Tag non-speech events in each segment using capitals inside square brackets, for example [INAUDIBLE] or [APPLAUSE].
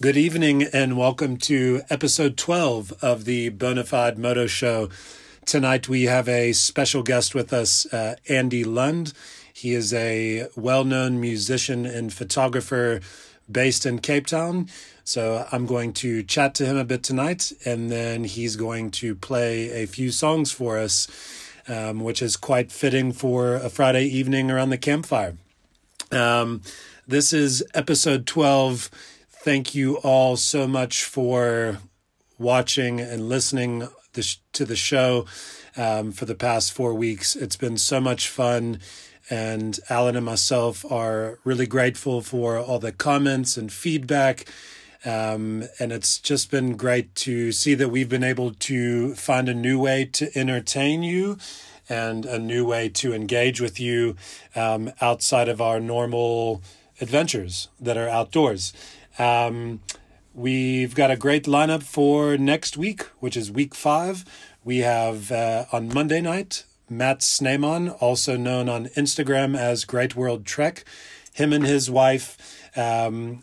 Good evening and welcome to episode 12 of the Bonafide Moto Show. Tonight we have a special guest with us, uh, Andy Lund. He is a well known musician and photographer based in Cape Town. So I'm going to chat to him a bit tonight and then he's going to play a few songs for us, um, which is quite fitting for a Friday evening around the campfire. Um, this is episode 12 thank you all so much for watching and listening to the show um, for the past four weeks. It's been so much fun. And Alan and myself are really grateful for all the comments and feedback. Um, and it's just been great to see that we've been able to find a new way to entertain you and a new way to engage with you um, outside of our normal adventures that are outdoors. Um, we've got a great lineup for next week, which is week five. We have uh, on Monday night Matt Sneyman, also known on Instagram as Great World Trek. Him and his wife um,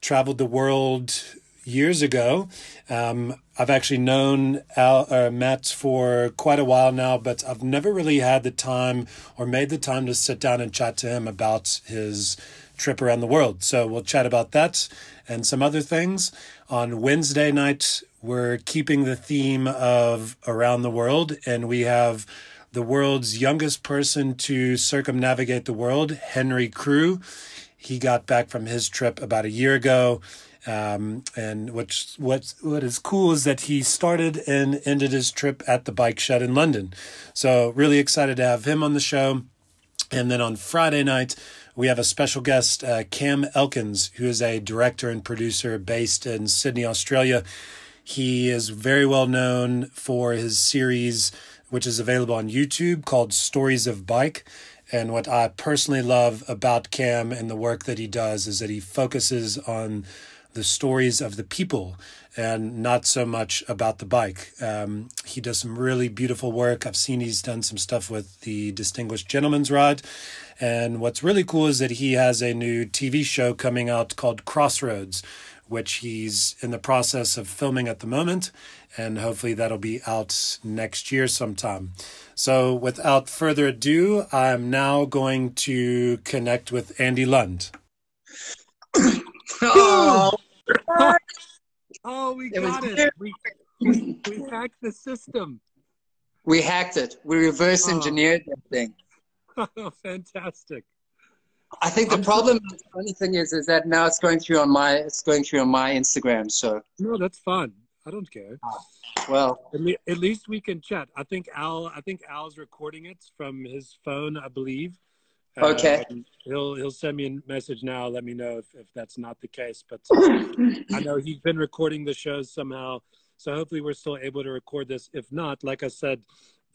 traveled the world years ago. Um, I've actually known Al, uh, Matt for quite a while now, but I've never really had the time or made the time to sit down and chat to him about his trip around the world. So we'll chat about that and some other things. On Wednesday night, we're keeping the theme of around the world, and we have the world's youngest person to circumnavigate the world, Henry Crew. He got back from his trip about a year ago. Um, and which what what is cool is that he started and ended his trip at the bike shed in London. So really excited to have him on the show. And then on Friday night, we have a special guest, uh, Cam Elkins, who is a director and producer based in Sydney, Australia. He is very well known for his series, which is available on YouTube, called Stories of Bike. And what I personally love about Cam and the work that he does is that he focuses on the stories of the people and not so much about the bike. Um, he does some really beautiful work. I've seen he's done some stuff with the Distinguished Gentleman's Ride. And what's really cool is that he has a new TV show coming out called Crossroads, which he's in the process of filming at the moment. And hopefully that'll be out next year sometime. So without further ado, I'm now going to connect with Andy Lund. [COUGHS] oh, [LAUGHS] oh, we it got it. We, we, we hacked the system. We hacked it. We reverse oh. engineered oh. that thing. [LAUGHS] Oh, fantastic. I think the I'm problem, the funny thing is, is that now it's going through on my, it's going through on my Instagram. So no, that's fun. I don't care. Ah, well, at, le- at least we can chat. I think Al, I think Al's recording it from his phone, I believe. Okay. Uh, he'll he'll send me a message now. Let me know if, if that's not the case. But [LAUGHS] I know he's been recording the shows somehow. So hopefully we're still able to record this. If not, like I said,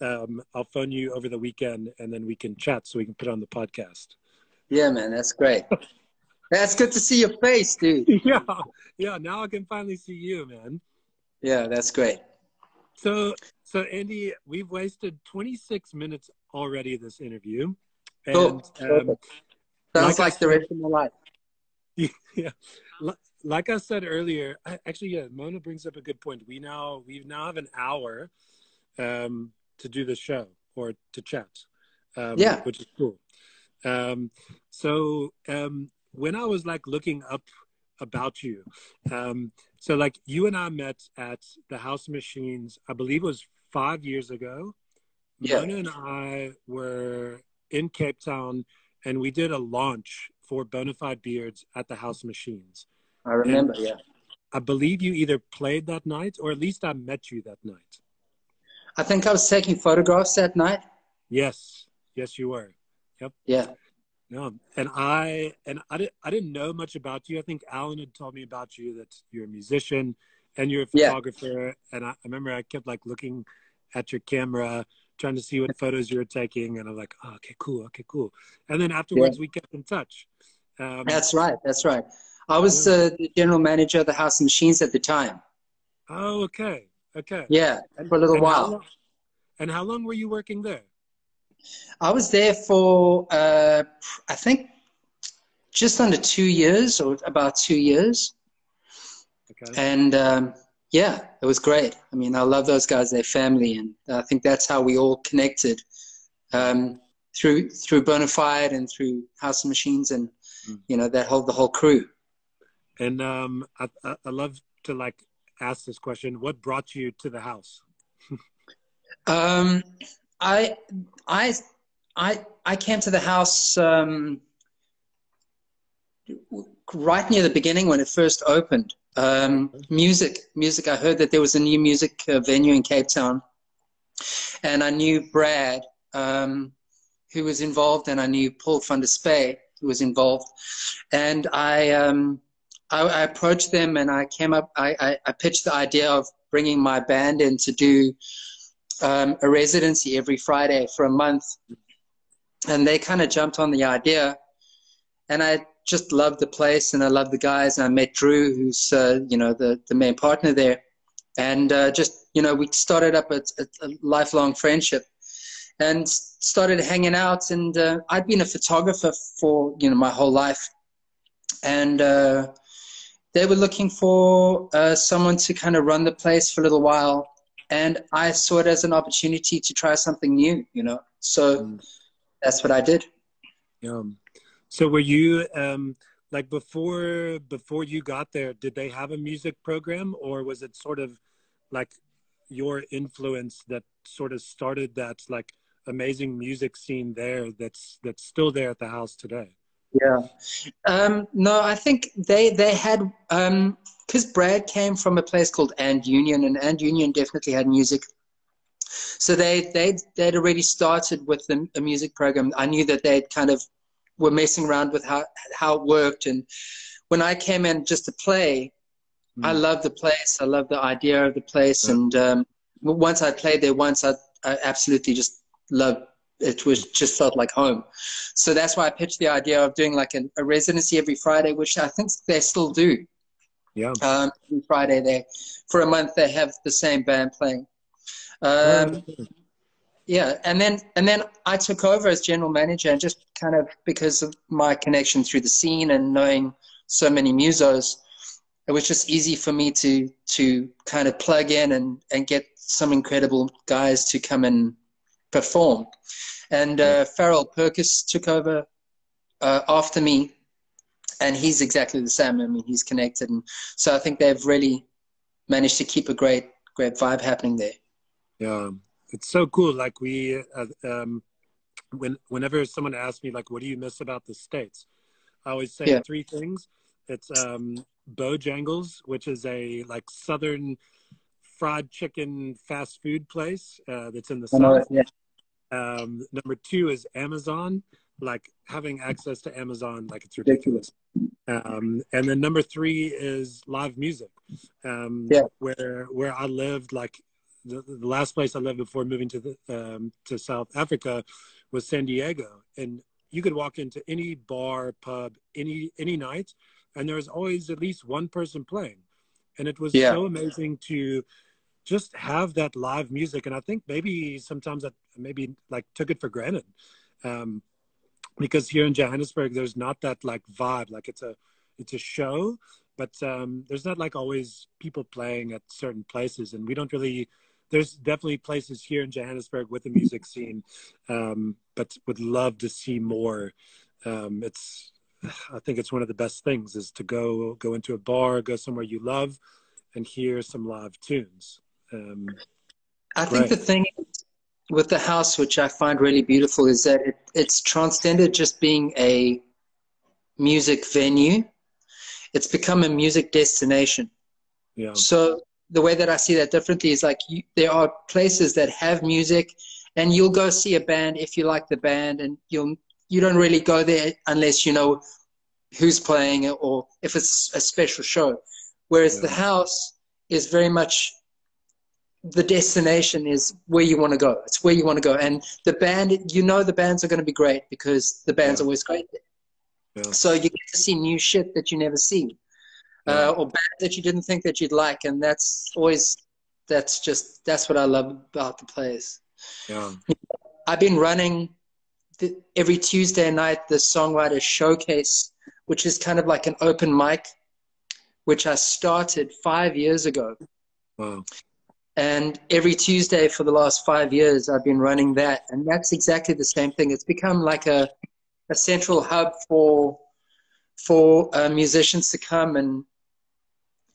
um, I'll phone you over the weekend and then we can chat so we can put on the podcast. Yeah, man, that's great. [LAUGHS] that's good to see your face, dude. [LAUGHS] Yeah, yeah. Now I can finally see you, man. Yeah, that's great. So, so Andy, we've wasted 26 minutes already this interview. And, cool. Um, Sounds like, like the rest of my life. [LAUGHS] Yeah, like I said earlier, actually, yeah, Mona brings up a good point. We now we now have an hour um, to do the show or to chat. Um, yeah, which is cool. Um, so um, when I was like looking up about you, um, so like you and I met at the House Machines, I believe it was five years ago. Yeah. Mona and I were in Cape Town, and we did a launch for Bonafide Beards at the House Machines. I remember, and yeah. I believe you either played that night, or at least I met you that night. I think I was taking photographs that night. Yes, yes, you were. Yep. Yeah. No, and I and I didn't I didn't know much about you. I think Alan had told me about you that you're a musician and you're a photographer. Yeah. And I, I remember I kept like looking at your camera, trying to see what photos you were taking, and I'm like, oh, okay, cool, okay, cool. And then afterwards, yeah. we kept in touch. Um, that's right. That's right. I was uh, the general manager of the House of Machines at the time. Oh, okay. Okay. Yeah, for a little and while. How long, and how long were you working there? I was there for, uh, I think, just under two years or about two years. Okay. And um, yeah, it was great. I mean, I love those guys, their family, and I think that's how we all connected um, through through Bonafide and through House of Machines, and mm. you know that whole the whole crew. And um, I, I love to like ask this question: What brought you to the house? [LAUGHS] um, I I I I came to the house um, right near the beginning when it first opened. Um, music, music. I heard that there was a new music uh, venue in Cape Town, and I knew Brad, um, who was involved, and I knew Paul van der Spey, who was involved, and I, um, I, I, approached them, and I came up. I, I, I, pitched the idea of bringing my band in to do um, a residency every Friday for a month, and they kind of jumped on the idea, and I just loved the place and I loved the guys. And I met Drew, who's uh, you know the the main partner there, and uh, just you know we started up a, a, a, lifelong friendship, and started hanging out. And uh, I'd been a photographer for you know my whole life, and uh, they were looking for uh, someone to kind of run the place for a little while. And I saw it as an opportunity to try something new, you know. So mm. that's what I did. Yeah. So were you um, like before before you got there? Did they have a music program, or was it sort of like your influence that sort of started that like amazing music scene there? That's that's still there at the house today. Yeah. Um, no, I think they they had because um, Brad came from a place called And Union, and And Union definitely had music. So they they they'd already started with the, a music program. I knew that they'd kind of were messing around with how how it worked. And when I came in just to play, mm. I loved the place. I loved the idea of the place. Yeah. And um, once I played there, once I, I absolutely just loved. It was just felt like home. So that's why I pitched the idea of doing like a, a residency every Friday, which I think they still do. Yeah. Um, every Friday there, for a month they have the same band playing. Um, yeah, and then and then I took over as general manager, and just kind of because of my connection through the scene and knowing so many musos, it was just easy for me to to kind of plug in and and get some incredible guys to come and perform. And uh, Farrell Perkis took over uh, after me, and he's exactly the same. I mean, he's connected, and so I think they've really managed to keep a great great vibe happening there. Yeah, it's so cool. Like we, uh, um, when whenever someone asks me like, "What do you miss about the states?" I always say yeah. three things. It's um, Bojangles, which is a like southern fried chicken fast food place uh, that's in the south. Yeah. Um, number two is Amazon, like having access to Amazon, like it's ridiculous. Um, and then number three is live music, um, yeah. where where I lived, like the, the last place I lived before moving to the um, to South Africa was San Diego, and you could walk into any bar, pub, any any night, and there was always at least one person playing, and it was yeah. so amazing to just have that live music. And I think maybe sometimes I maybe like took it for granted, um, because here in Johannesburg there's not that like vibe. Like it's a it's a show, but um, there's not like always people playing at certain places, and we don't really there's definitely places here in Johannesburg with the music scene, um, but would love to see more. Um, it's, I think it's one of the best things is to go go into a bar, go somewhere you love, and hear some live tunes. Um, I think right. the thing with the house, which I find really beautiful, is that it, it's transcended just being a music venue. It's become a music destination. Yeah. So the way that I see that differently is like you, there are places that have music, and you'll go see a band if you like the band, and you'll you don't really go there unless you know who's playing it or if it's a special show. Whereas yeah. the house is very much the destination is where you want to go. It's where you want to go, and the band, you know, the bands are going to be great because the band's yeah. always great. Yeah. So you get to see new shit that you never see uh, or band that you didn't think that you'd like, and that's always that's just that's what I love about the place. Yeah, I've been running the, every Tuesday night the songwriter showcase, which is kind of like an open mic which I started five years ago. Wow. And every Tuesday for the last five years, I've been running that. And that's exactly the same thing. It's become like a, a central hub for, for uh, musicians to come and,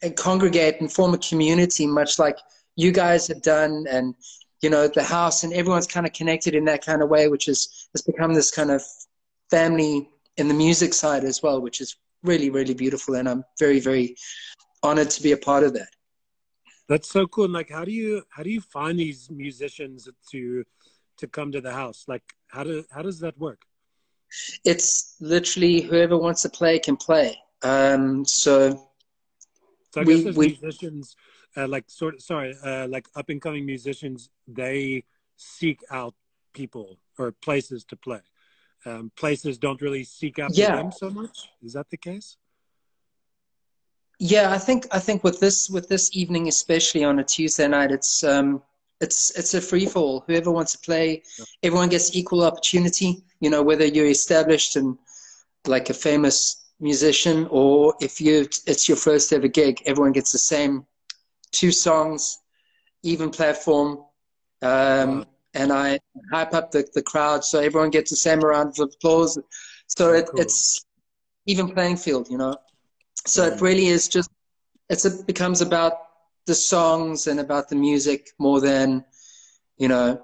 and congregate and form a community, much like you guys have done. And, you know, the house and everyone's kind of connected in that kind of way, which is, has become this kind of family in the music side as well, which is really, really beautiful. And I'm very, very honored to be a part of that. That's so cool. And like, how do you how do you find these musicians to to come to the house? Like, how do how does that work? It's literally whoever wants to play can play. Um, so, so I guess we, musicians, uh, like sort of sorry, uh, like up and coming musicians, they seek out people or places to play. Um, places don't really seek out yeah. them so much. Is that the case? Yeah, I think I think with this with this evening, especially on a Tuesday night, it's um, it's it's a free fall. Whoever wants to play, everyone gets equal opportunity. You know, whether you're established and like a famous musician, or if you it's your first ever gig, everyone gets the same two songs, even platform, um, and I hype up the, the crowd so everyone gets the same round of applause. So it, cool. it's even playing field, you know. So it really is just it's it becomes about the songs and about the music more than you know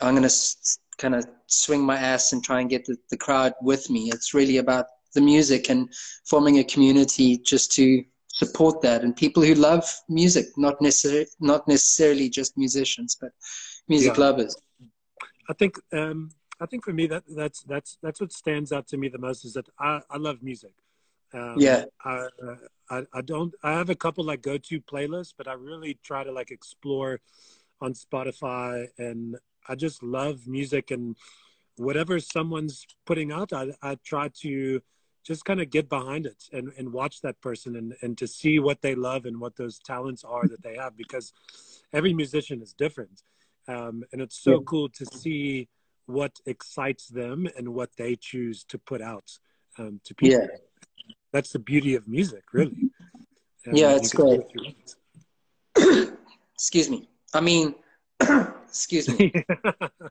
I'm gonna s- kind of swing my ass and try and get the, the crowd with me. It's really about the music and forming a community just to support that and people who love music, not necessarily not necessarily just musicians, but music yeah. lovers. I think um, I think for me that that's that's that's what stands out to me the most is that I, I love music. Um, yeah. I, I, I don't, I have a couple like go to playlists, but I really try to like explore on Spotify and I just love music and whatever someone's putting out, I, I try to just kind of get behind it and, and watch that person and, and to see what they love and what those talents are that they have because every musician is different. Um, and it's so yeah. cool to see what excites them and what they choose to put out um, to people. Yeah that's the beauty of music, really. Yeah, it's great. [CLEARS THROAT] excuse me. I mean, [CLEARS THROAT] excuse me.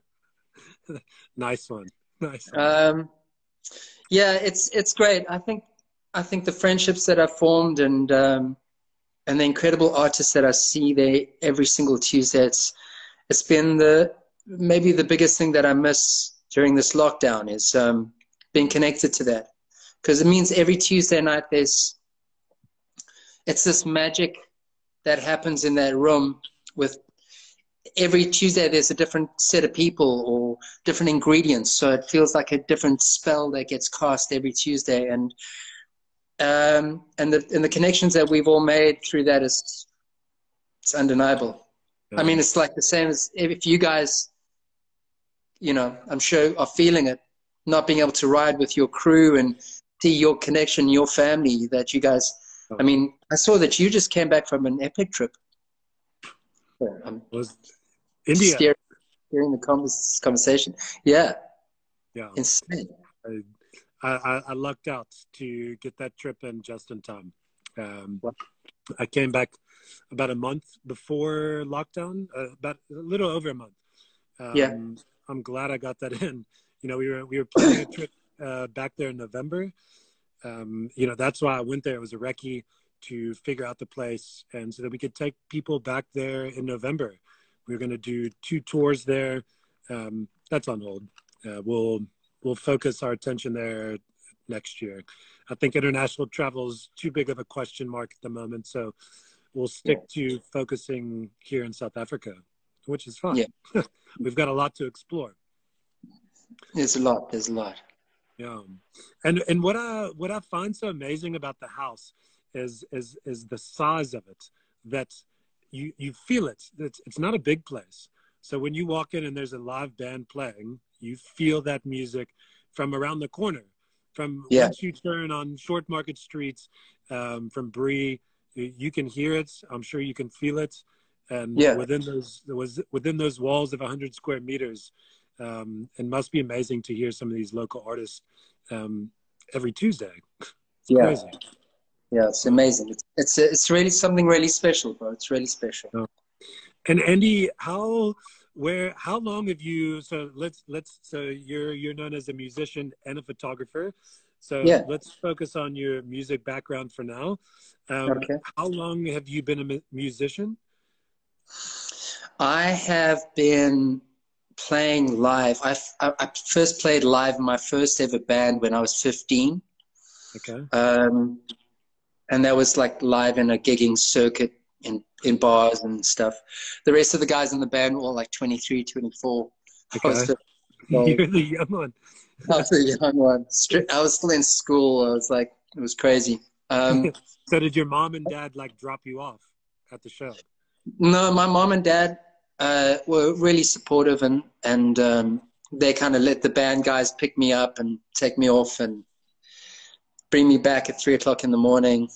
[LAUGHS] nice one. Nice. One. Um, yeah, it's it's great. I think I think the friendships that I've formed and um, and the incredible artists that I see there every single Tuesday. It's it's been the maybe the biggest thing that I miss during this lockdown is um, being connected to that because it means every Tuesday night there's it's this magic that happens in that room with every Tuesday there's a different set of people or different ingredients so it feels like a different spell that gets cast every Tuesday and um, and the and the connections that we've all made through that is it's undeniable. Yeah. I mean it's like the same as if you guys you know I'm sure are feeling it not being able to ride with your crew and see your connection, your family that you guys. I mean, I saw that you just came back from an epic trip. Um, was India during the conversation? Yeah, yeah, insane. I, I, I, lucked out to get that trip in just in time. Um, I came back about a month before lockdown, uh, about a little over a month. Um, yeah, I'm glad I got that in. You know, we were we were planning a trip uh, back there in November. Um, you know, that's why I went there. It was a recce to figure out the place and so that we could take people back there in November. We are going to do two tours there. Um, that's on hold. Uh, we'll we'll focus our attention there next year. I think international travel is too big of a question mark at the moment, so we'll stick yeah. to focusing here in South Africa, which is fine. Yeah. [LAUGHS] We've got a lot to explore. There's a lot. There's a lot. Yeah, and and what I what I find so amazing about the house is is is the size of it. That you you feel it. It's it's not a big place. So when you walk in and there's a live band playing, you feel that music from around the corner. From yeah. once you turn on Short Market Street, um, from Bree, you can hear it. I'm sure you can feel it. And yeah. within those was within those walls of 100 square meters, um, it must be amazing to hear some of these local artists um, every Tuesday. [LAUGHS] It's yeah. Crazy. yeah, it's amazing. It's it's it's really something really special, bro. It's really special. Oh. And Andy, how where how long have you so let's let's so you're you're known as a musician and a photographer. So yeah. let's focus on your music background for now. Um, okay. How long have you been a musician? I have been playing live. I, I first played live in my first ever band when I was 15. Okay. Um, and that was like live in a gigging circuit in, in bars and stuff. The rest of the guys in the band were all like 23, 24. Okay. I just, [LAUGHS] You're the young one. [LAUGHS] I was the young one. I was still in school. I was like, it was crazy. Um, [LAUGHS] so did your mom and dad like drop you off at the show? No, my mom and dad uh, were really supportive and and um, they kind of let the band guys pick me up and take me off and bring me back at three o'clock in the morning.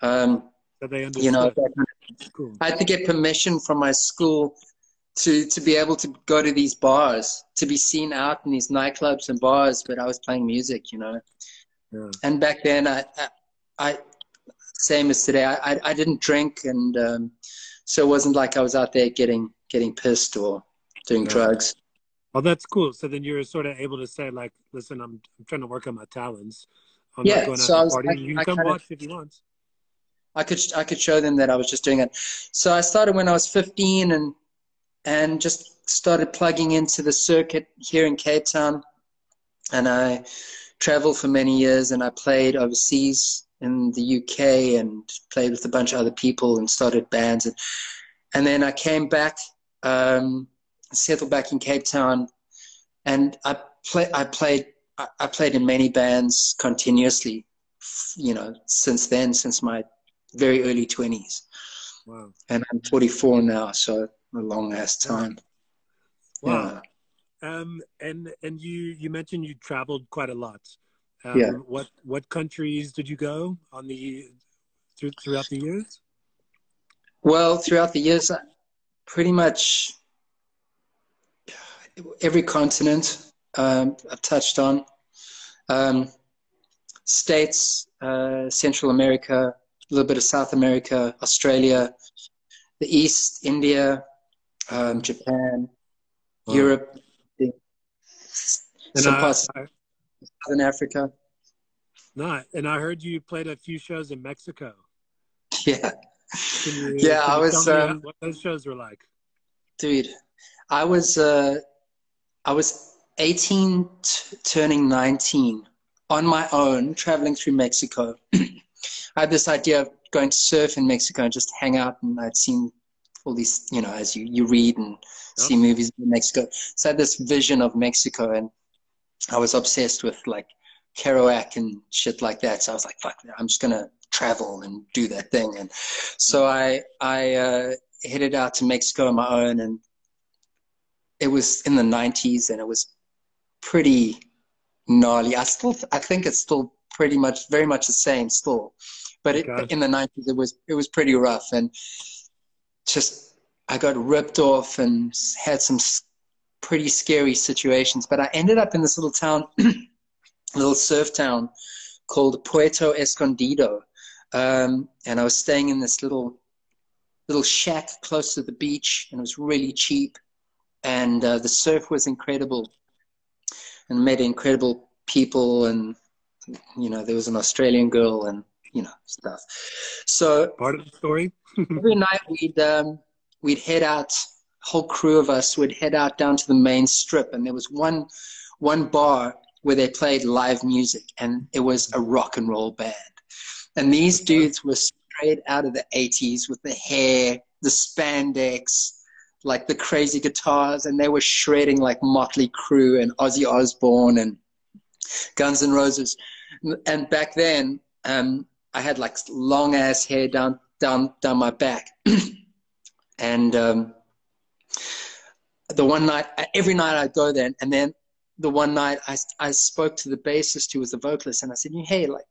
Um, so they understood. You know, cool. I had to get permission from my school to to be able to go to these bars, to be seen out in these nightclubs and bars. But I was playing music, you know. Yeah. And back then, I, I, I, same as today, I, I, I didn't drink, and um, so it wasn't like I was out there getting getting pissed or doing drugs. Well, that's cool. So then you're sort of able to say, like, listen, I'm, I'm trying to work on my talents. I'm yeah, not going so out to party. I, you can come watch if you want. I could I could show them that I was just doing it. So I started when I was 15 and and just started plugging into the circuit here in Cape Town. And I traveled for many years and I played overseas in the UK and played with a bunch of other people and started bands and and then I came back, um, settled back in Cape Town, and I play I played I played in many bands continuously, you know, since then, since my very early 20s. Wow. And I'm 44 now, so a long ass time. Wow. Yeah. Um, and and you you mentioned you traveled quite a lot. Um, yeah. What what countries did you go on the through, throughout the years? Well, throughout the years, pretty much every continent um, I've touched on. Um, states, uh, Central America, a little bit of South America, Australia, the East, India, um, Japan, wow. Europe, some I, parts I, Southern Africa. No, and I heard you played a few shows in Mexico. Yeah. You, yeah, I was. Um, what those shows were like, dude. I was. Uh, I was 18, t- turning 19, on my own, traveling through Mexico. [CLEARS THROAT] I had this idea of going to surf in Mexico and just hang out, and I'd seen all these, you know, as you, you read and yep. see movies in Mexico. So I had this vision of Mexico, and I was obsessed with like Kerouac and shit like that. So I was like, fuck, I'm just gonna travel and do that thing. And so I I uh, headed out to Mexico on my own, and it was in the '90s, and it was pretty gnarly. I still I think it's still pretty much very much the same still, but it, in the '90s it was it was pretty rough, and just I got ripped off and had some pretty scary situations. But I ended up in this little town, [CLEARS THROAT] little surf town called Puerto Escondido, um, and I was staying in this little little shack close to the beach, and it was really cheap. And uh, the surf was incredible, and met incredible people. And you know, there was an Australian girl, and you know, stuff. So part of the story. [LAUGHS] every night we'd um, we'd head out. Whole crew of us would head out down to the main strip, and there was one one bar where they played live music, and it was a rock and roll band. And these dudes were straight out of the 80s with the hair, the spandex, like the crazy guitars, and they were shredding like Motley Crue and Ozzy Osbourne and Guns N' Roses. And back then, um, I had like long ass hair down down down my back, [CLEARS THROAT] and um, the one night, every night I'd go there, and then the one night I, I spoke to the bassist who was the vocalist and I said, hey, like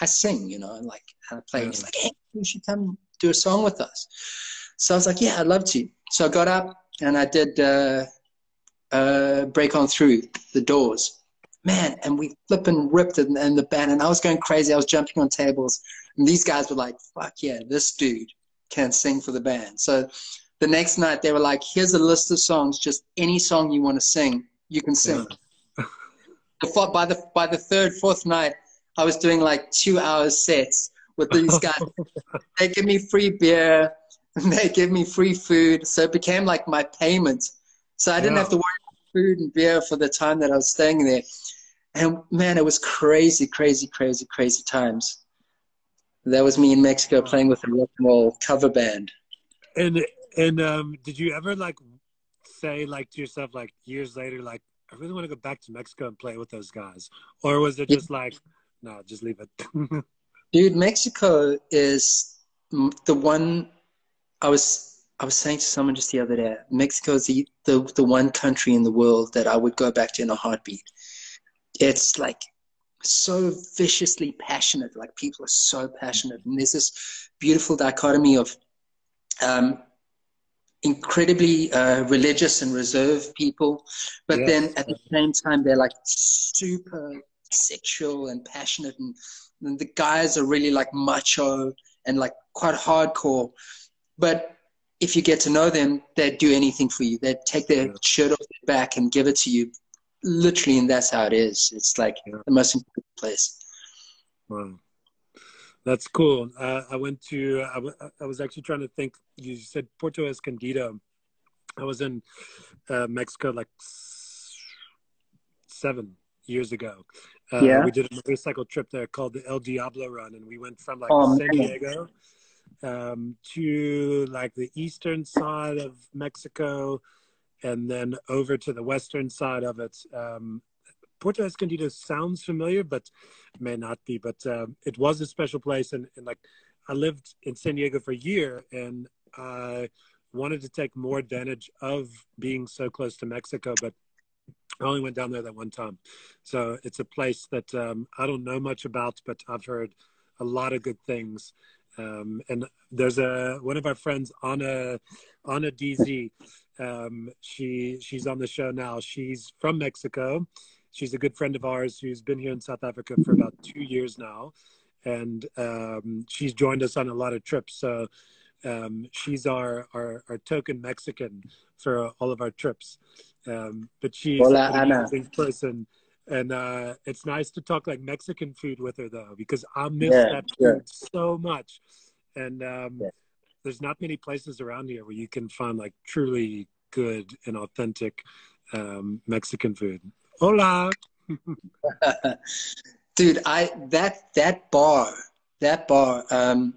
I sing, you know, and like I play. He's like, hey, you should come do a song with us. So I was like, yeah, I'd love to. So I got up and I did uh, uh, break on through the doors. Man, and we flipping ripped it in the band, and I was going crazy. I was jumping on tables. And these guys were like, fuck yeah, this dude can sing for the band. So the next night they were like, here's a list of songs, just any song you want to sing, you can sing. Yeah. By the by the third, fourth night, I was doing like two hours sets with these guys. [LAUGHS] they give me free beer, they give me free food. So it became like my payment. So I didn't yeah. have to worry about food and beer for the time that I was staying there. And man, it was crazy, crazy, crazy, crazy times. That was me in Mexico playing with a rock and roll cover band. And and um, did you ever like say like to yourself like years later like I really want to go back to Mexico and play with those guys, or was it just like no, just leave it? [LAUGHS] Dude, Mexico is the one I was I was saying to someone just the other day. Mexico is the, the the one country in the world that I would go back to in a heartbeat. It's like so viciously passionate. Like people are so passionate, and there's this beautiful dichotomy of um, incredibly uh, religious and reserved people, but yes. then at the same time they're like super sexual and passionate, and, and, the guys are really like macho and like quite hardcore. But if you get to know them, they'd do anything for you. They'd take their yeah. shirt off their back and give it to you, literally, and that's how it is. It's like yeah. the most important place. Wow. That's cool. Uh, I went to. I, w- I was actually trying to think. You said Puerto Escondido. I was in uh, Mexico like seven years ago. Uh, yeah. We did a motorcycle trip there called the El Diablo Run, and we went from like oh, San Diego um, to like the eastern side of Mexico, and then over to the western side of it. Um, Puerto Escondido sounds familiar, but may not be. But um, it was a special place, and, and, like I lived in San Diego for a year, and I wanted to take more advantage of being so close to Mexico, but I only went down there that one time. So it's a place that um, I don't know much about, but I've heard a lot of good things. Um, and there's a one of our friends, Anna Anna DZ. Um, she she's on the show now. She's from Mexico she's a good friend of ours who's been here in South Africa for about two years now, and um, she's joined us on a lot of trips. So um, she's our, our, our token Mexican for all of our trips. Um, but she's Hola, an amazing person, and uh, it's nice to talk like Mexican food with her though, because I miss yeah, that food so much. And um, yeah. there's not many places around here where you can find like truly good and authentic um, Mexican food. Hola. [LAUGHS] Dude, I that that bar, that bar. Um,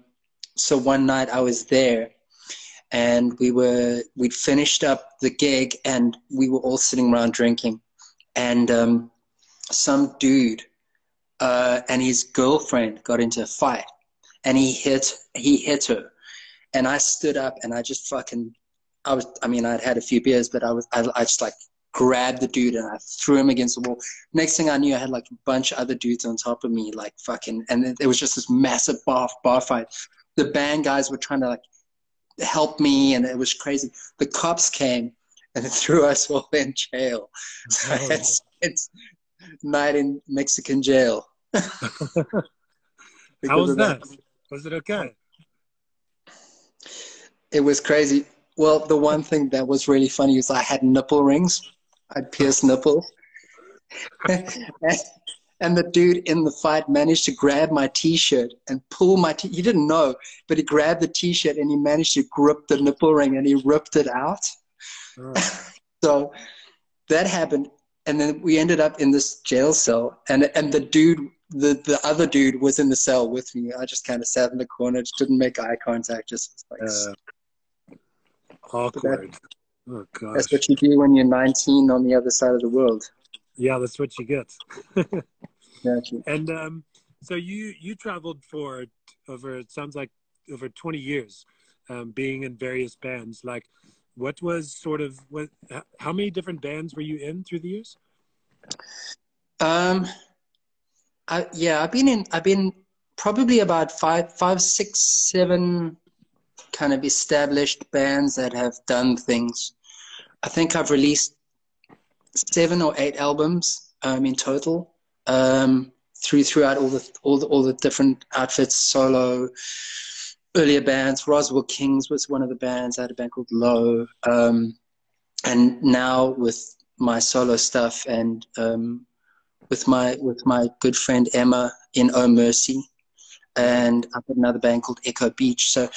so one night I was there, and we were we'd finished up the gig, and we were all sitting around drinking, and um, some dude uh, and his girlfriend got into a fight, and he hit he hit her, and I stood up and I just fucking I was I mean I'd had a few beers, but I was I, I just like grabbed the dude and I threw him against the wall. Next thing I knew, I had like a bunch of other dudes on top of me, like fucking, and it was just this massive bar bar fight. The band guys were trying to like help me, and it was crazy. The cops came and [LAUGHS] threw us all in jail. So oh. [LAUGHS] it's it's night in Mexican jail. [LAUGHS] How was that? that? Was it okay? It was crazy. Well, the one thing that was really funny was I had nipple rings. I'd pierce nipples. [LAUGHS] and the dude in the fight managed to grab my t-shirt and pull my t- he didn't know but he grabbed the t-shirt and he managed to grip the nipple ring and he ripped it out. [LAUGHS] So that happened. And then we ended up in this jail cell. And and the dude the the other dude was in the cell with me. I just kind of sat in the corner just didn't make eye contact just like uh, awkward Oh, gosh. That's what you do when you're 19 on the other side of the world. Yeah, that's what you get. [LAUGHS] gotcha. And um, so you you traveled for over it sounds like over 20 years, um, being in various bands. Like, what was sort of what? How many different bands were you in through the years? Um, I, yeah, I've been in. I've been probably about five, five, six, seven kind of established bands that have done things. I think I've released seven or eight albums um, in total. Um, through throughout all the all the all the different outfits, solo, earlier bands. Roswell Kings was one of the bands. I had a band called Low, um, and now with my solo stuff and um, with my with my good friend Emma in Oh Mercy, and I've got another band called Echo Beach. So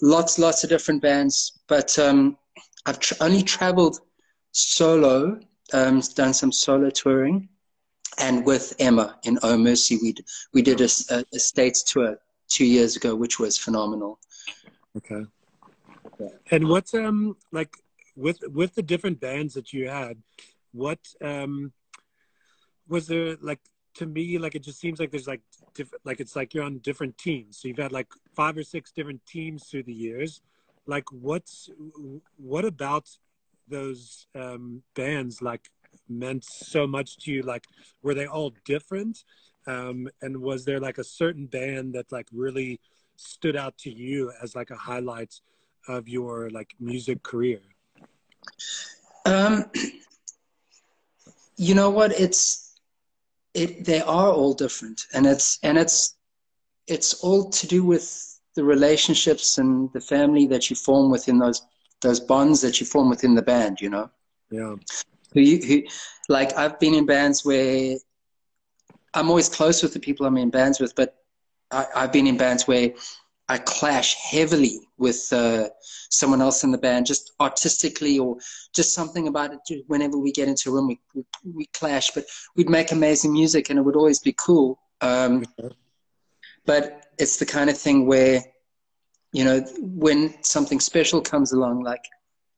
lots lots of different bands, but um, I've tr- only traveled solo, um, done some solo touring, and with Emma in Oh Mercy, we we did a, a, a states tour two years ago, which was phenomenal. Okay. And what's um like with with the different bands that you had, what um was there like to me like it just seems like there's like different like it's like you're on different teams. So you've had like five or six different teams through the years. Like what's what about those um bands like meant so much to you? Like were they all different? Um, and was there like a certain band that like really stood out to you as like a highlight of your like music career? Um, you know what? It's it. They are all different, and it's and it's it's all to do with the relationships and the family that you form within those those bonds that you form within the band. You know. Yeah. Who, who, like I've been in bands where I'm always close with the people I'm in bands with, but I, have been in bands where I clash heavily with uh, someone else in the band, just artistically or just something about it. Whenever we get into a room, we, we, we clash, but we'd make amazing music and it would always be cool. Um, but it's the kind of thing where, you know, when something special comes along, like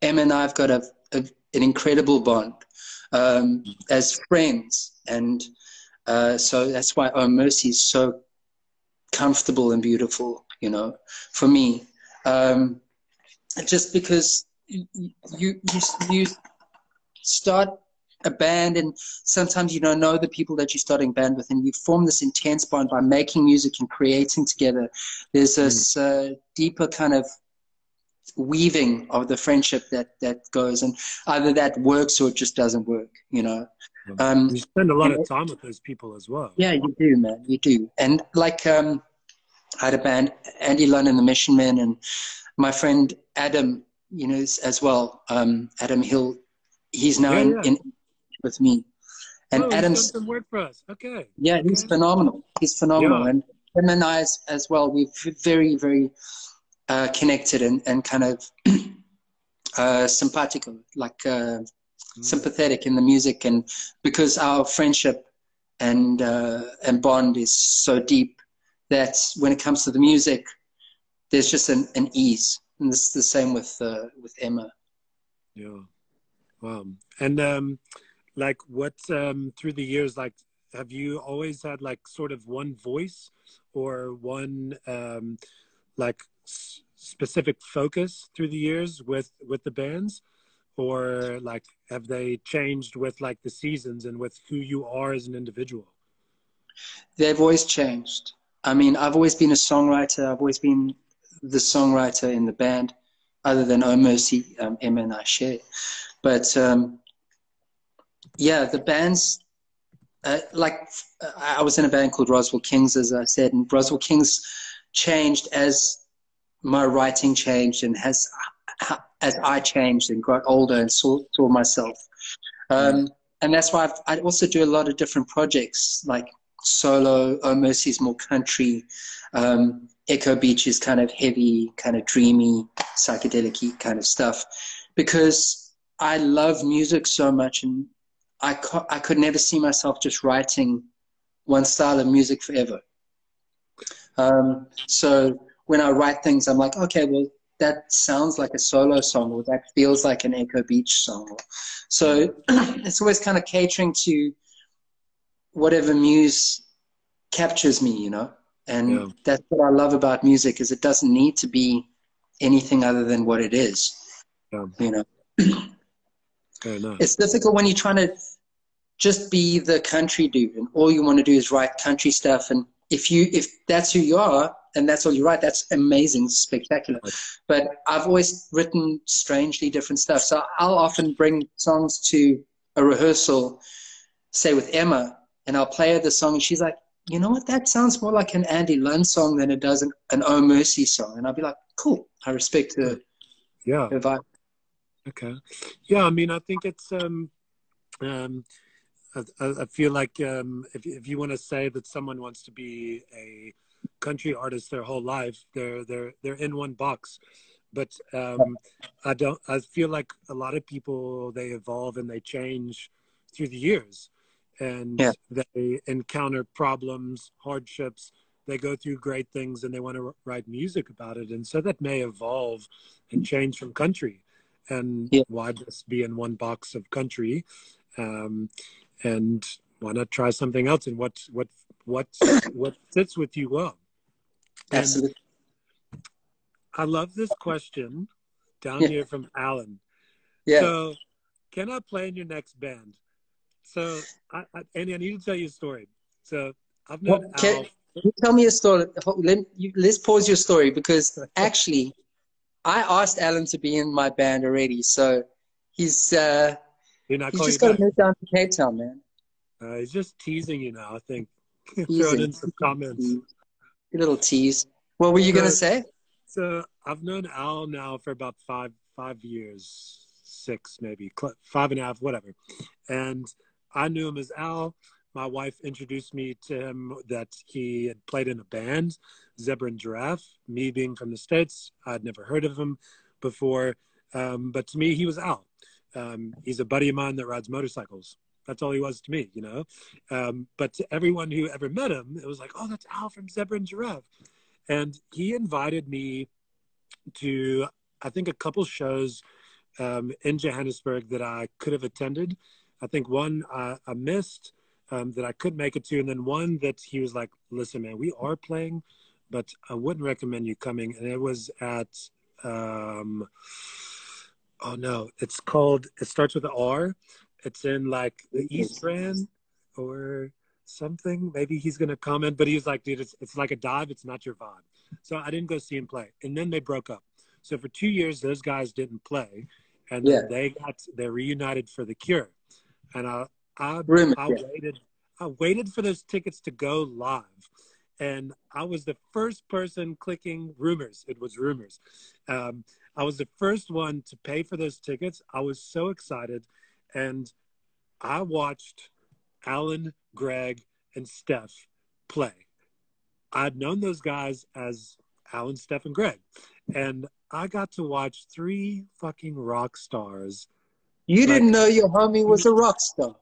Em and I've got a, a an incredible bond um, as friends and uh, so that's why Oh Mercy is so comfortable and beautiful, you know, for me. Um, just because you, you, you start a band and sometimes you don't know the people that you're starting band with and you form this intense bond by making music and creating together. There's this mm. uh, deeper kind of weaving of the friendship that that goes and either that works or it just doesn't work you know? Um, you spend a lot of time with those people as well. Yeah you do man you do. And like um, i had a band andy lund and the mission men and my friend adam you know as well um, adam hill he's now yeah, in, in, with me and oh, adam's some work for us okay yeah okay. he's phenomenal he's phenomenal yeah. and him and i as, as well We're very very uh, connected and, and kind of [CLEARS THROAT] uh, simpatico, like uh, mm. sympathetic in the music, and because our friendship and uh, and bond is so deep that when it comes to the music, there's just an, an ease, and this is the same with uh, with Emma. Yeah, wow. And um, like, what um, through the years, like, have you always had like sort of one voice or one um, like specific focus through the years with with the bands? Or like have they changed with like the seasons and with who you are as an individual? They've always changed. I mean i've always been a songwriter. I've always been the songwriter in the band other than oh mercy um, emma and i share. But um, yeah the bands uh, like i was in a band called roswell kings as i said and roswell kings changed as my writing changed and has as I changed and got older and saw, saw myself. Um, and that's why I've, i also do a lot of different projects like solo, Oh Mercy's more country, um, Echo Beach is kind of heavy, kind of dreamy, psychedelic kind of stuff because I love music so much and I, co- I could never see myself just writing one style of music forever. Um, so when I write things, I'm like, okay, well, that sounds like a solo song, or that feels like an Echo Beach song. So [CLEARS THROAT] it's always kind of catering to whatever muse captures me, you know. And yeah. that's what I love about music is it doesn't need to be anything other than what it is. Yeah. You know. [CLEARS THROAT] It's difficult when you're trying to just be the country dude and all you want to do is write country stuff and if you if that's who you are and that's all you write, that's amazing, spectacular. But I've always written strangely different stuff. So I'll often bring songs to a rehearsal, say with Emma, and I'll play her the song, and she's like, you know what? That sounds more like an Andy Lund song than it does an, an Oh Mercy song. And i'll be like, cool. I respect her. Yeah. Her vibe. Okay. Yeah. I mean, I think it's, um, um, I, I feel like um, if, if you want to say that someone wants to be a country artist their whole life, they're they're they're in one box. But um, I don't. I feel like a lot of people they evolve and they change through the years and yeah. they encounter problems, hardships. They go through great things and they want to write music about it. And so that may evolve and change from country. And yeah. why just be in one box of country? Um, and why not try something else? And what what [COUGHS] what what fits with you well? Absolutely. I love this question down yeah. here from Alan. Yeah. So, can I play in your next band? So, I, I, Andy, I need to tell you a story. So, I've known well, can, Al. You tell me a story. Let, you, let's pause your story because actually, I asked Alan to be in my band already. So, he's uh, he's just got to move down to K Town, man. Uh, he's just teasing you now. I think [LAUGHS] throwing in some comments. A little tease. What were you so, gonna say? So I've known Al now for about five five years, six maybe, five and a half, whatever, and I knew him as Al. My wife introduced me to him that he had played in a band, Zebra and Giraffe. Me being from the States, I'd never heard of him before. Um, but to me, he was Al. Um, he's a buddy of mine that rides motorcycles. That's all he was to me, you know. Um, but to everyone who ever met him, it was like, oh, that's Al from Zebra and Giraffe. And he invited me to, I think, a couple shows um, in Johannesburg that I could have attended. I think one I, I missed um, that I couldn't make it to, and then one that he was like, "Listen, man, we are playing, but I wouldn't recommend you coming." And it was at, um, oh no, it's called. It starts with an R. It's in like the East Rand or something. Maybe he's gonna comment, but he's like, dude, it's it's like a dive. It's not your vibe. So I didn't go see him play, and then they broke up. So for two years, those guys didn't play, and yeah. they got they reunited for the Cure and I I, I waited I waited for those tickets to go live. And I was the first person clicking rumors. It was rumors. Um, I was the first one to pay for those tickets. I was so excited. And I watched Alan, Greg, and Steph play. I'd known those guys as Alan, Steph, and Greg. And I got to watch three fucking rock stars you didn't know your homie was a rock star.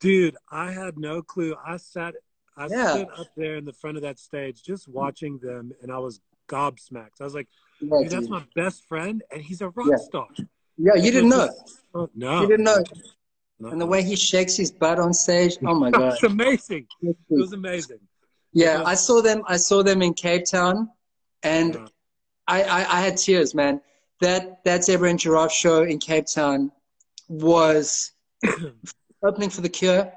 Dude, I had no clue. I sat I yeah. stood up there in the front of that stage just watching them and I was gobsmacked. I was like, yeah, that's my best friend and he's a rock yeah. star. Yeah, you didn't know. Oh, no. You didn't know. No. And the way he shakes his butt on stage, oh my [LAUGHS] god. it's amazing. It was amazing. Yeah, I saw them I saw them in Cape Town and yeah. I, I, I had tears, man. That that Zebra and Giraffe show in Cape Town was [COUGHS] opening for The Cure.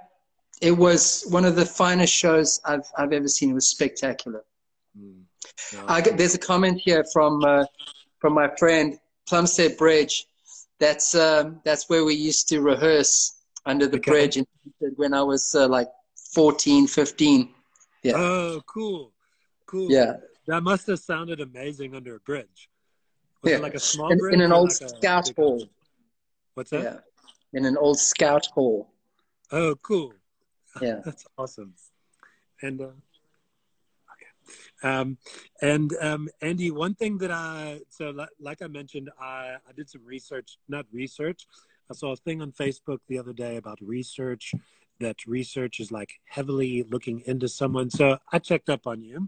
It was one of the finest shows I've, I've ever seen. It was spectacular. Mm. I, there's a comment here from uh, from my friend Plumstead Bridge. That's um, that's where we used to rehearse under the okay. bridge when I was uh, like 14, 15. Yeah. Oh, cool, cool. Yeah. That must have sounded amazing under a bridge. Was yeah. like a small in, bridge in an old like scout hall. What's that? Yeah. In an old scout hall. Oh, cool. Yeah. [LAUGHS] That's awesome. And, uh. Um, and, um, Andy, one thing that I, so like, like I mentioned, I, I did some research, not research. I saw a thing on Facebook the other day about research that research is like heavily looking into someone. So I checked up on you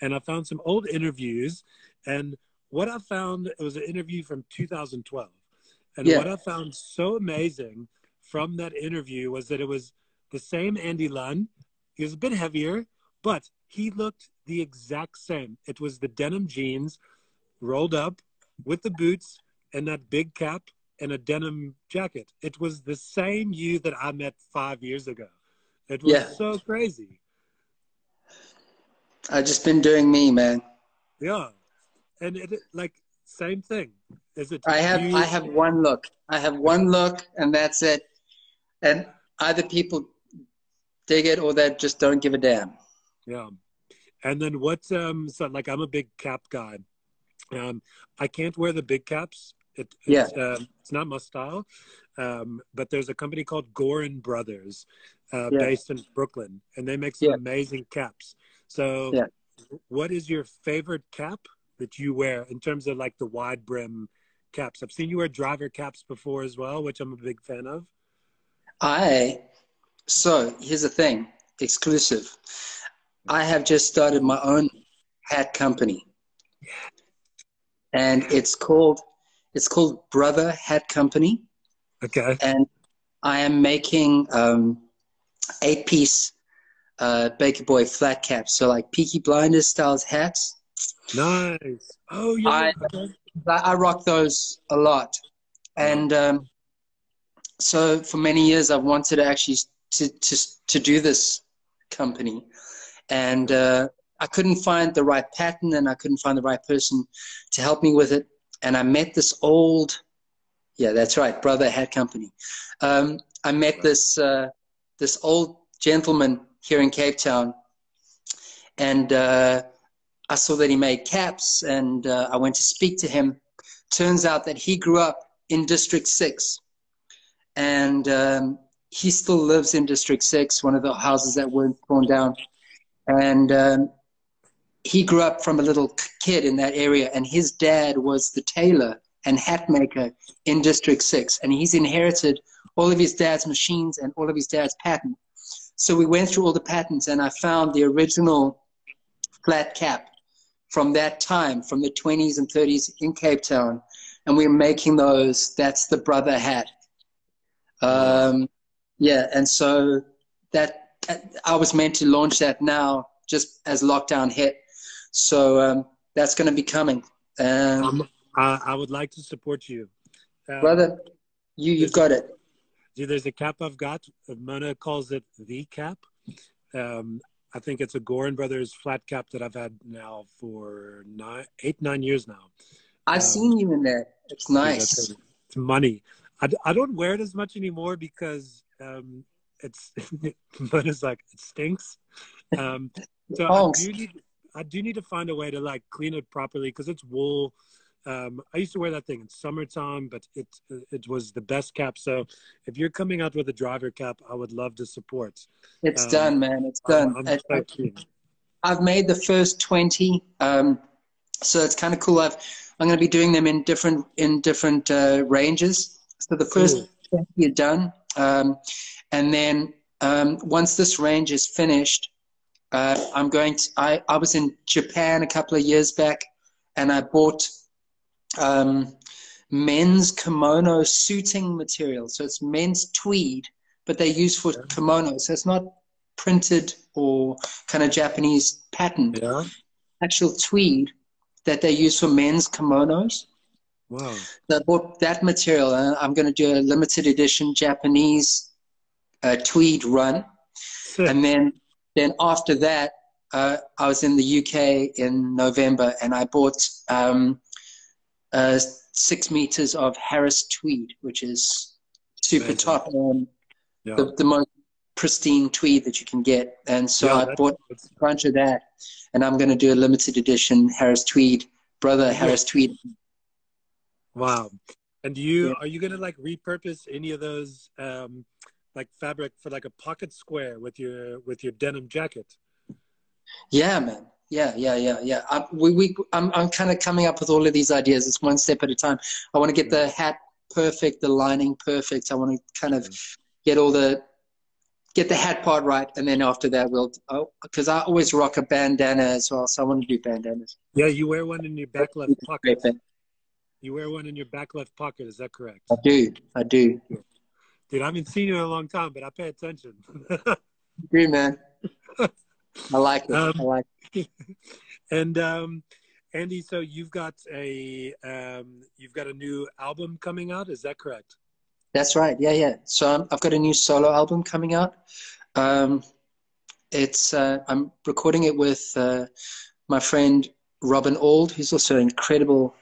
and I found some old interviews. And what I found, it was an interview from 2012. And yeah. what I found so amazing from that interview was that it was the same Andy Lund. He was a bit heavier, but he looked the exact same. It was the denim jeans rolled up with the boots and that big cap and a denim jacket. It was the same you that I met five years ago. It was yeah. so crazy. I just been doing me, man. Yeah. And it like same thing. Is it? I have I have one look. I have one look, and that's it. And either people dig it or they just don't give a damn. Yeah. And then what? Um, so like I'm a big cap guy. Um, I can't wear the big caps. It, yeah. It's, uh, it's not my style. Um, but there's a company called Goorin Brothers, uh, yeah. based in Brooklyn, and they make some yeah. amazing caps. So, yeah. what is your favorite cap that you wear in terms of like the wide brim caps? I've seen you wear driver caps before as well, which I'm a big fan of. I so here's the thing, exclusive. I have just started my own hat company, and it's called it's called Brother Hat Company. Okay. And I am making um, eight piece uh, Baker Boy flat caps, so like Peaky Blinders styles hats. Nice. Oh yeah. I, I rock those a lot, and um, so for many years I've wanted to actually to to to do this company, and uh, I couldn't find the right pattern, and I couldn't find the right person to help me with it. And I met this old, yeah, that's right, brother hat company. Um, I met this uh, this old gentleman here in Cape Town, and uh, I saw that he made caps, and uh, I went to speak to him. Turns out that he grew up in District Six, and um, he still lives in District 6, one of the houses that weren't torn down. And um, he grew up from a little kid in that area, and his dad was the tailor and hat maker in District 6. And he's inherited all of his dad's machines and all of his dad's patent. So we went through all the patents, and I found the original flat cap from that time, from the 20s and 30s in Cape Town. And we we're making those. That's the brother hat. Um, yeah, and so that I was meant to launch that now, just as lockdown hit. So um, that's going to be coming. Um, um, I, I, would like to support you, um, brother. You you've got it. Dude, there's a cap I've got. Mona calls it the cap. Um, I think it's a Goorin Brothers flat cap that I've had now for nine, eight, nine years now. I've um, seen you in there. It's nice. It's money. I, I don't wear it as much anymore because um, it's [LAUGHS] but it's like it stinks. Um, so I do need I do need to find a way to like clean it properly because it's wool. Um, I used to wear that thing in summertime, but it it was the best cap. So if you're coming out with a driver cap, I would love to support. It's um, done, man. It's done. I'm, I'm I, I've made the first twenty, um, so it's kind of cool. I've I'm going to be doing them in different in different uh, ranges. So the first cool. twenty are done. Um, and then um, once this range is finished, uh, I'm going to, I, I was in Japan a couple of years back and I bought um, men's kimono suiting material. So it's men's tweed, but they use for kimono. So it's not printed or kind of Japanese pattern. Yeah. Actual tweed that they use for men's kimonos. Wow. So I bought that material, and I'm going to do a limited edition Japanese uh, tweed run. And then, then after that, uh, I was in the UK in November, and I bought um, uh, six meters of Harris tweed, which is super Amazing. top and yeah. the, the most pristine tweed that you can get. And so yeah, I bought a bunch of that, and I'm going to do a limited edition Harris tweed, brother Harris tweed Wow. And do you yeah. are you gonna like repurpose any of those um, like fabric for like a pocket square with your with your denim jacket? Yeah, man. Yeah, yeah, yeah, yeah. I, we, we, I'm, I'm kind of coming up with all of these ideas. It's one step at a time. I want to get the hat perfect, the lining perfect. I want to kind of get all the get the hat part right, and then after that, we'll because oh, I always rock a bandana as well, so I want to do bandanas. Yeah, you wear one in your back left pocket. You wear one in your back left pocket. Is that correct? I do. I do. Dude, I haven't seen you in a long time, but I pay attention. agree, man. [LAUGHS] I like it. Um, I like it. [LAUGHS] And um, Andy, so you've got a um, you've got a new album coming out. Is that correct? That's right. Yeah, yeah. So um, I've got a new solo album coming out. Um, it's uh, I'm recording it with uh, my friend Robin Auld, who's also an incredible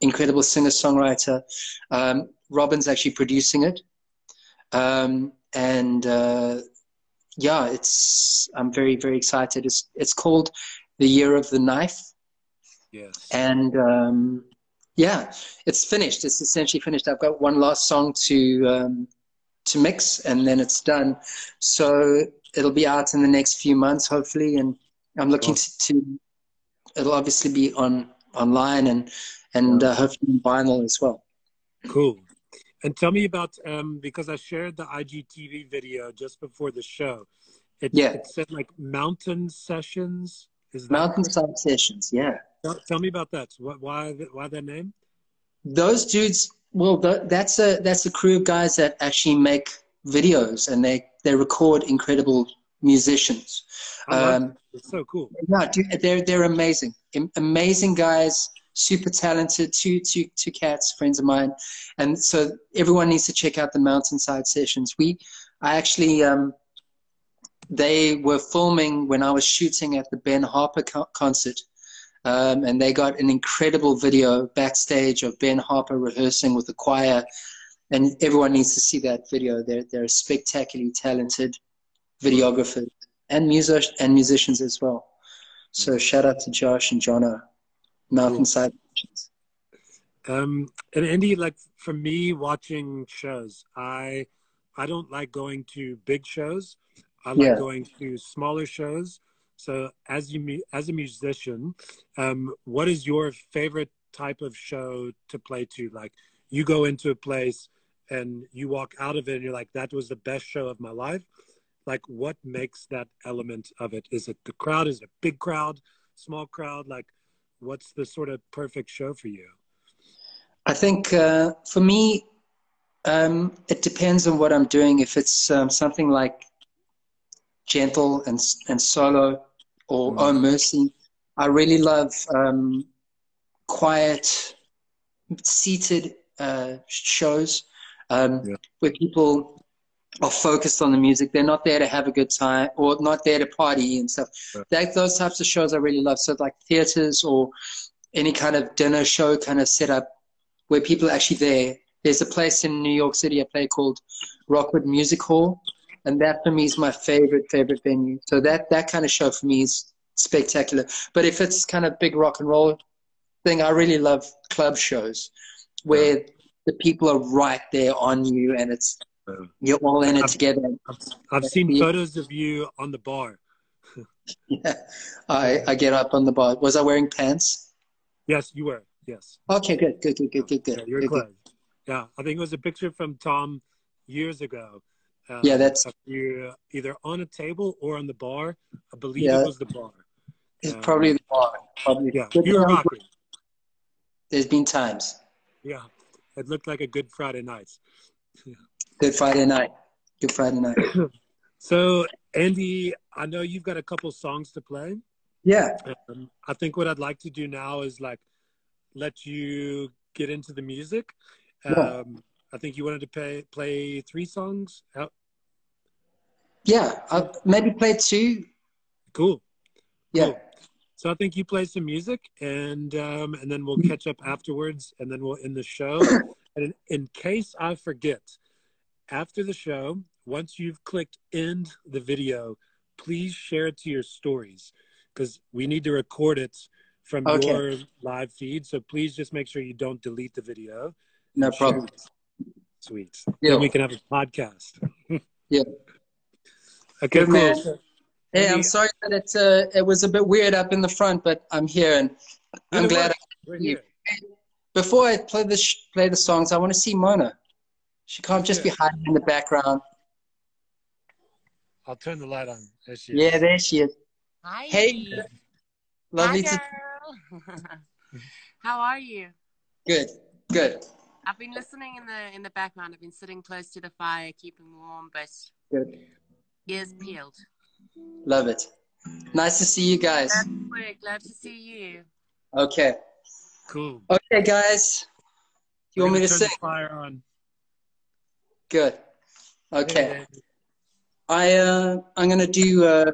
incredible singer songwriter. Um, Robin's actually producing it, um, and uh, yeah, it's I'm very very excited. It's it's called the Year of the Knife. Yes. And um, yeah, it's finished. It's essentially finished. I've got one last song to um, to mix, and then it's done. So it'll be out in the next few months, hopefully. And I'm looking to, to it'll obviously be on online and and uh, hopefully vinyl as well. Cool. And tell me about um, because I shared the IGTV video just before the show. It, yeah. it said like mountain sessions. Is that Mountainside Sessions, yeah. Tell, tell, me about that. What, why, why that name? Those dudes. Well, that's a that's a crew of guys that actually make videos and they they record incredible musicians. Um, it's so cool. Yeah, dude, they're they're amazing, amazing guys super talented, two, two, two cats, friends of mine. And so everyone needs to check out the Mountainside Sessions. We, I actually, um, they were filming when I was shooting at the Ben Harper co- concert. Um, and they got an incredible video backstage of Ben Harper rehearsing with the choir. And everyone needs to see that video. They're, they're spectacularly talented videographers and, music- and musicians as well. So shout out to Josh and Jono mountainside um and andy like for me watching shows i i don't like going to big shows. I like yeah. going to smaller shows. So as you as a musician um what is your favorite type of show to play to? Like you go into a place and you walk out of it and you're like that was the best show of my life. Like what makes that element of it? Is it the crowd? Is it a big crowd? Small crowd? Like what's the sort of perfect show for you? I think uh, for me, um, it depends on what I'm doing. If it's um, something like gentle and and solo or mm. Oh Mercy, I really love um, quiet, seated uh, shows um, yeah. where people are focused on the music. They're not there to have a good time or not there to party and stuff. Right. That, those types of shows I really love. So like theaters or any kind of dinner show kind of setup where people are actually there. There's a place in New York City I play called Rockwood Music Hall, and that for me is my favorite favorite venue. So that that kind of show for me is spectacular. But if it's kind of big rock and roll thing, I really love club shows where the people are right there on you, and it's you're all in it I've, together. I've, I've seen photos of you on the bar. yeah, [LAUGHS] I I get up on the bar. Was I wearing pants? Yes, you were. Yes. Okay, good, good, good, good, good, good. Yeah, you're good, good. Yeah, I think it was a picture from Tom years ago. Uh, yeah, that's you either on a table or on the bar. I believe yeah, it was the bar. It's um, probably the bar. Probably. Yeah, you were rocking. There's been times. Yeah, it looked like a good Friday night. [LAUGHS] Good Friday night. Good Friday night. [CLEARS THROAT] so, Andy, I know you've got a couple songs to play. Yeah. Um, I think what I'd like to do now is like let you get into the music. Um, yeah. I think you wanted to play play three songs. How- yeah, I'll maybe play two. Cool. Yeah. Cool. So I think you play some music, and um, and then we'll catch up afterwards, and then we'll end the show. [CLEARS THROAT] and in, in case I forget, after the show, once you've clicked end the video, please share it to your stories because we need to record it from okay. your live feed. So please just make sure you don't delete the video. No problem. Sweet. Yeah. We can have a podcast. [LAUGHS] yeah. Okay, cool. Man. Hey, I'm sorry that it uh, it was a bit weird up in the front, but I'm here and I'm glad. I, here. Before I play the sh- play the songs, I want to see Mona. She can't just be hiding in the background. I'll turn the light on. There she is. Yeah, there she is. Hi. Hey. Lovely Hi, to. [LAUGHS] How are you? Good. Good. I've been listening in the in the background. I've been sitting close to the fire, keeping warm, but good. Ears peeled. Love it. Nice to see you guys. Glad, glad to see you. Okay. Cool. Okay, guys. You We're want me to sing? fire on. Good. Okay. I uh, I'm gonna do uh,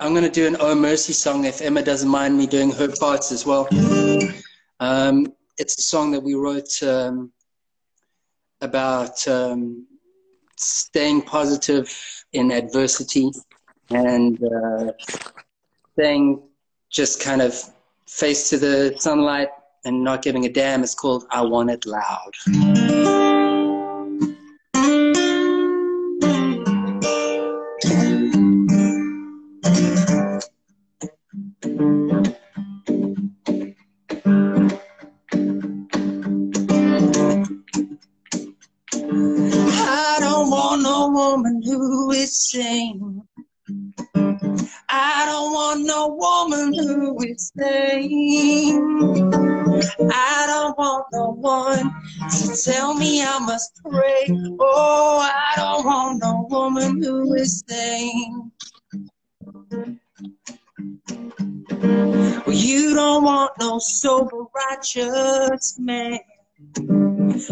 I'm gonna do an Oh Mercy song if Emma doesn't mind me doing her parts as well. Um, it's a song that we wrote um, about um, staying positive in adversity and uh, staying just kind of face to the sunlight and not giving a damn is called I Want It Loud. Righteous man.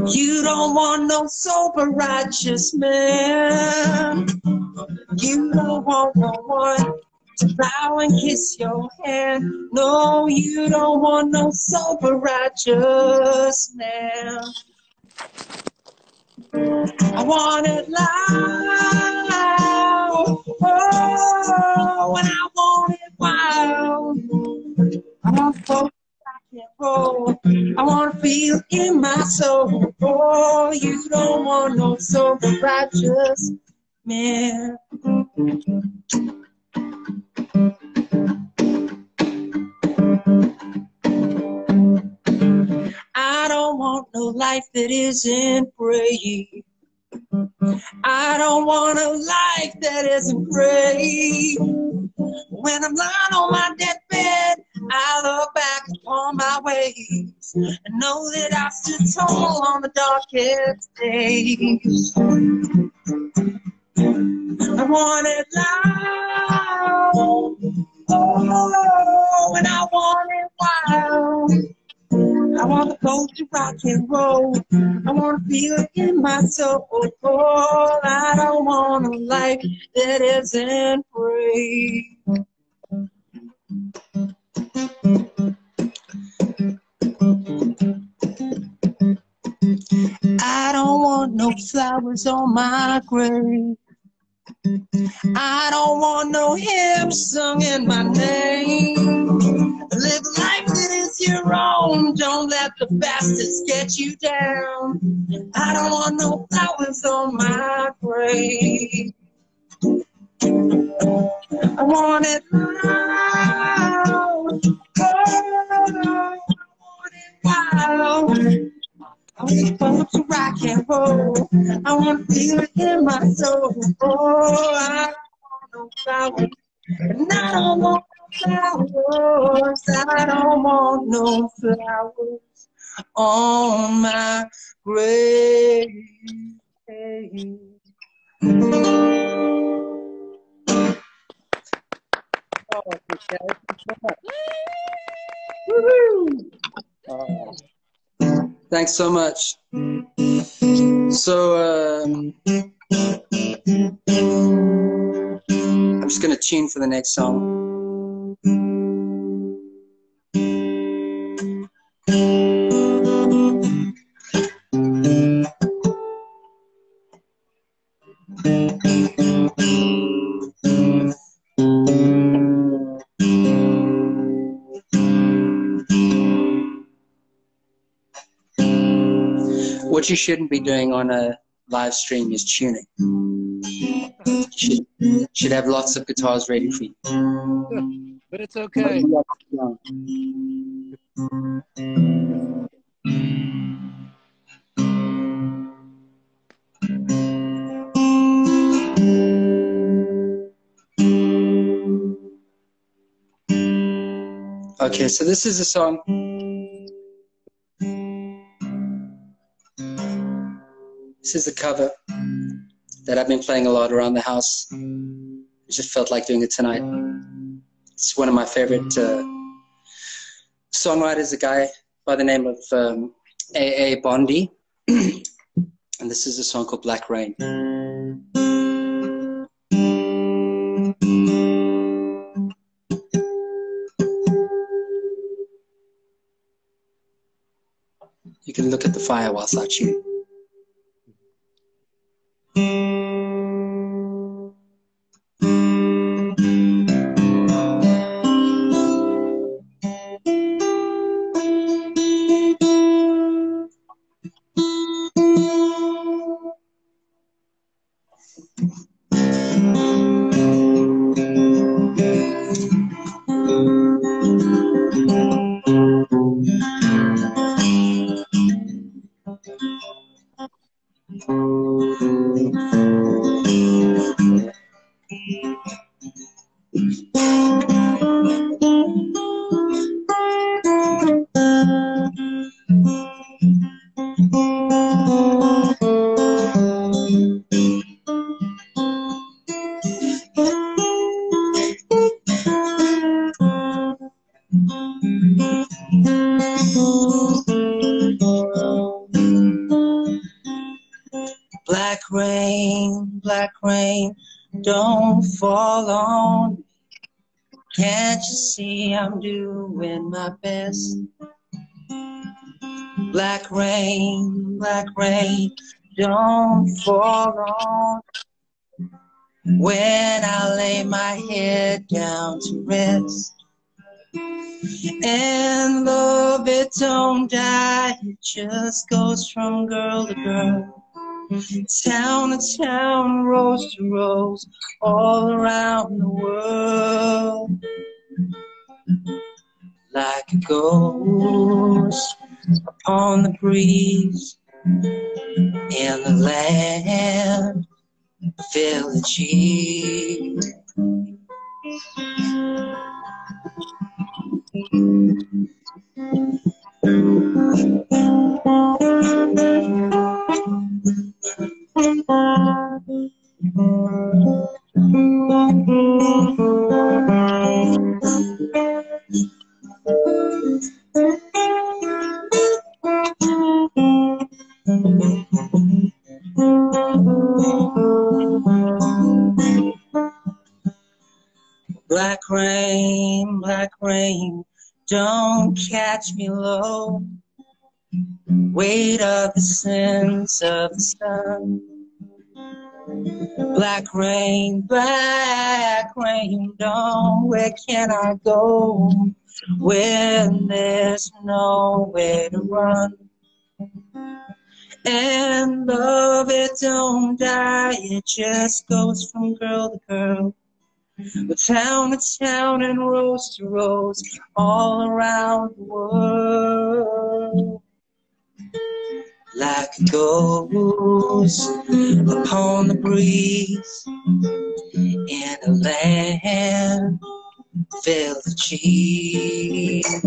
You don't want no sober, righteous man. You don't want no one to bow and kiss your hand. No, you don't want no sober righteous man. I want it loud. Oh, and I want it wild. I want roll. I want to feel in my soul. Oh, you don't want no sober righteous man. I don't want no life that isn't brave. I don't want a life that isn't brave. When I'm lying on my Tall on the darkest days. I want it loud, oh, and I want it wild. I want to go to rock and roll. I want to feel it in my soul. Oh, I don't want a life that isn't free. I don't want no flowers on my grave. I don't want no hymns sung in my name. Live life that is your own. Don't let the bastards get you down. I don't want no flowers on my grave. I want it loud. Oh, I want it wild. I want to rock and roll. I want to feel it in my soul. Oh, I don't want no flowers. And I don't want no flowers. I don't want no flowers on my grave. Oh, Woo-hoo! Thanks so much. So, um, I'm just going to tune for the next song. You shouldn't be doing on a live stream is tuning. You should, should have lots of guitars ready for you. But it's okay. Okay, so this is a song This is a cover that I've been playing a lot around the house. I just felt like doing it tonight. It's one of my favorite uh, songwriters, a guy by the name of um, A.A. Bondy. [CLEARS THROAT] and this is a song called Black Rain. You can look at the fire whilst I chew. I'm doing my best? Black rain, black rain, don't fall on. When I lay my head down to rest. And love it don't die, it just goes from girl to girl. Town to town, rose to rose, all around the world. Like a ghost upon the breeze in the land of village. Black rain, black rain, don't mm-hmm. catch me low. Weight of the sins of the sun. Black rain, black rain, don't, where can I go when there's nowhere to run? And love, it don't die, it just goes from girl to girl. The town to town and rose to rose, all around the world. Like a ghost upon the breeze in a land filled with cheese.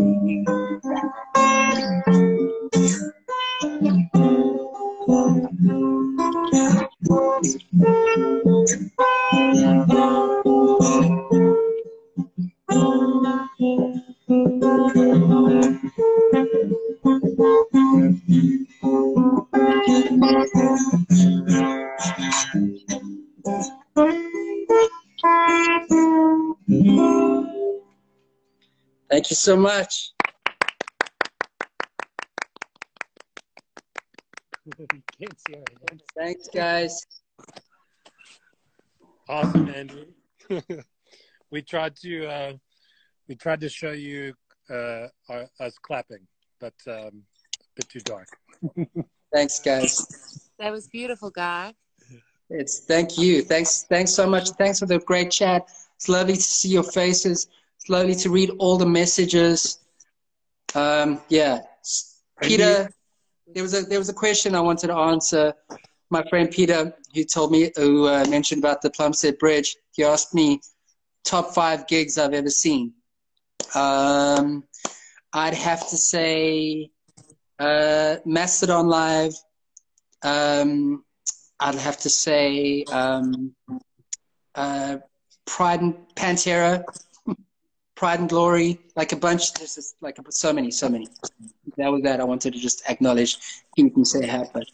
Thank you so much. [LAUGHS] Thanks, guys. Awesome, Andrew. [LAUGHS] we tried to uh, we tried to show you uh, our, us clapping, but um, a bit too dark. Thanks, guys. That was beautiful, guy. It's thank you. Thanks, thanks so much. Thanks for the great chat. It's lovely to see your faces. It's lovely to read all the messages. Um, yeah, Peter. There was a there was a question I wanted to answer. My friend Peter, who told me, who uh, mentioned about the Plumstead Bridge, he asked me top five gigs I've ever seen. Um, I'd have to say uh, Mastodon Live. Um, I'd have to say um, uh, Pride and Pantera, Pride and Glory, like a bunch. There's just like so many, so many. That was that. I wanted to just acknowledge. You can say happy.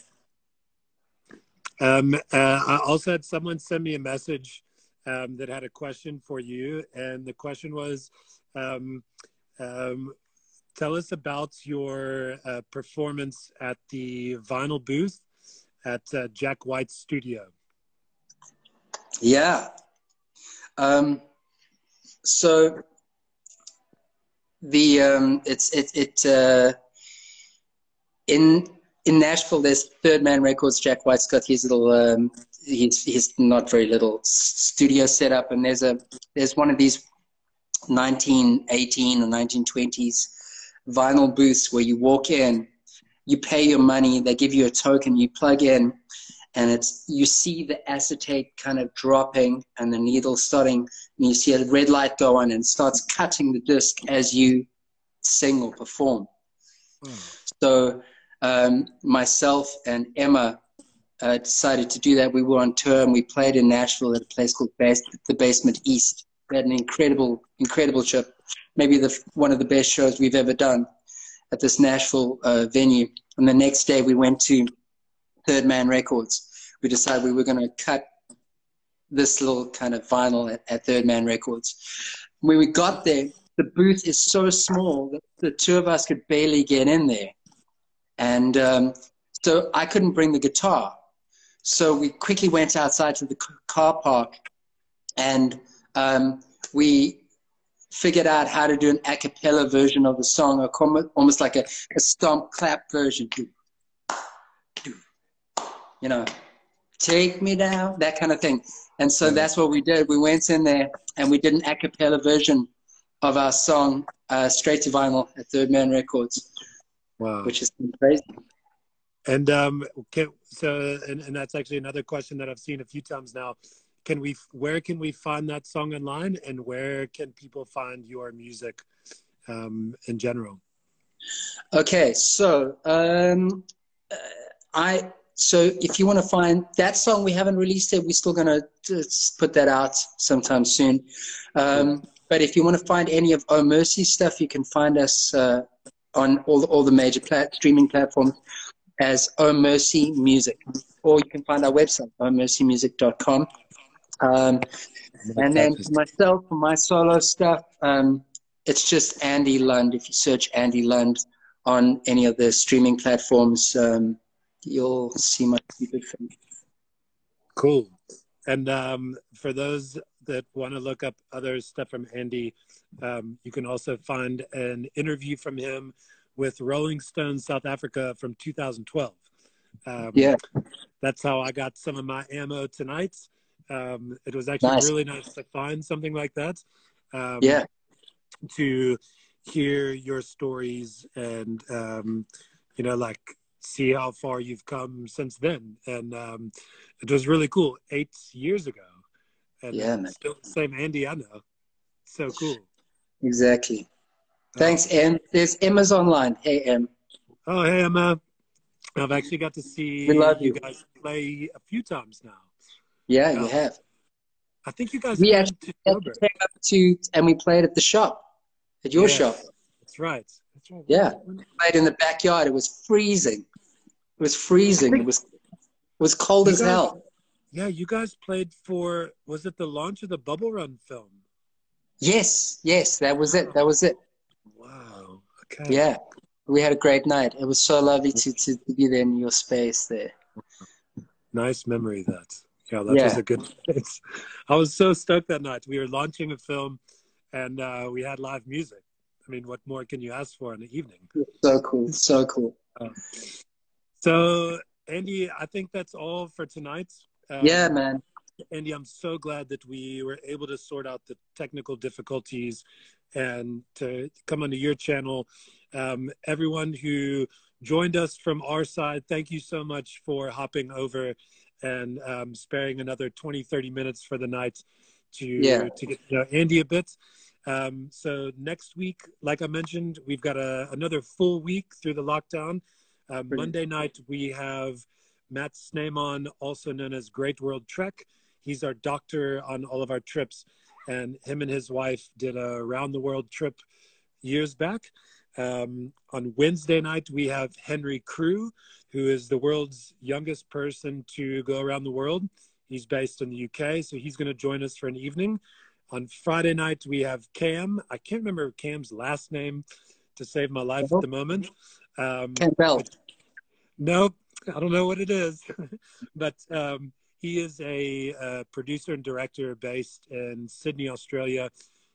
Um, uh, I also had someone send me a message um, that had a question for you, and the question was, um, um tell us about your uh, performance at the vinyl booth at uh, Jack White's studio. Yeah. Um, so the um, it's it it uh, in in Nashville, there's Third Man Records. Jack White's got his little, um, his his not very little studio set up, and there's a there's one of these 1918 or 1920s vinyl booths where you walk in, you pay your money, they give you a token, you plug in, and it's you see the acetate kind of dropping and the needle starting, and you see a red light go on and starts cutting the disc as you sing or perform So um, myself and Emma uh, decided to do that. We were on tour and we played in Nashville at a place called Base, the Basement East. We had an incredible, incredible trip. Maybe the one of the best shows we've ever done at this Nashville uh, venue. And the next day we went to Third Man Records. We decided we were going to cut this little kind of vinyl at, at Third Man Records. When we got there, the booth is so small that the two of us could barely get in there. And um, so I couldn't bring the guitar. So we quickly went outside to the car park and um, we figured out how to do an a cappella version of the song, almost like a, a stomp clap version. You know, take me down, that kind of thing. And so that's what we did. We went in there and we did an a cappella version of our song uh, straight to vinyl at Third Man Records. Wow. Which is crazy. And um, can, so, and, and that's actually another question that I've seen a few times now. Can we, where can we find that song online, and where can people find your music um, in general? Okay, so um, uh, I so if you want to find that song, we haven't released it. We're still gonna put that out sometime soon. Um, but if you want to find any of Oh Mercy stuff, you can find us uh, on all all the major plat- streaming platforms as Oh Mercy Music, or you can find our website, ohmercymusic.com. Um, and then for myself, for my solo stuff, um, it's just Andy Lund. If you search Andy Lund on any of the streaming platforms, um, you'll see my stupid face. Cool. And um, for those that want to look up other stuff from Andy, um, you can also find an interview from him with Rolling Stone South Africa from 2012. Um, yeah, that's how I got some of my ammo tonight. Um, it was actually nice. really nice to find something like that. Um, yeah, to hear your stories and um, you know, like see how far you've come since then. And um, it was really cool. Eight years ago, and yeah, man. still the same Andy I know. So cool. Exactly. Thanks, Em. There's Emma's online. Hey, Em. Oh, hey, Emma. I've actually got to see we love you. you guys play a few times now. Yeah, you have. I think you guys we actually came up to and we played at the shop, at your shop. That's right. That's right. Yeah, we played in the backyard. It was freezing. It was freezing. It was it was cold as guys, hell. Yeah, you guys played for was it the launch of the Bubble Run film? Yes, yes, that was it. That was it. Wow. Okay. Yeah, we had a great night. It was so lovely to, to, to be there in your space there. Nice memory that. Yeah, that yeah. was a good place. I was so stoked that night. We were launching a film and uh, we had live music. I mean, what more can you ask for in the evening? So cool. So cool. Um, so, Andy, I think that's all for tonight. Um, yeah, man. Andy, I'm so glad that we were able to sort out the technical difficulties and to come onto your channel. Um, everyone who joined us from our side, thank you so much for hopping over and um, sparing another 20, 30 minutes for the night to, yeah. to get to know Andy a bit. Um, so next week, like I mentioned, we've got a, another full week through the lockdown. Uh, Monday night, we have Matt Sneyman, also known as Great World Trek. He's our doctor on all of our trips, and him and his wife did a round the world trip years back. Um, on Wednesday night, we have Henry Crew, who is the world's youngest person to go around the world. He's based in the UK, so he's going to join us for an evening. On Friday night, we have Cam. I can't remember Cam's last name to save my life at the moment. Um, Campbell. Nope, I don't know what it is, [LAUGHS] but um, he is a, a, producer and director based in Sydney, Australia.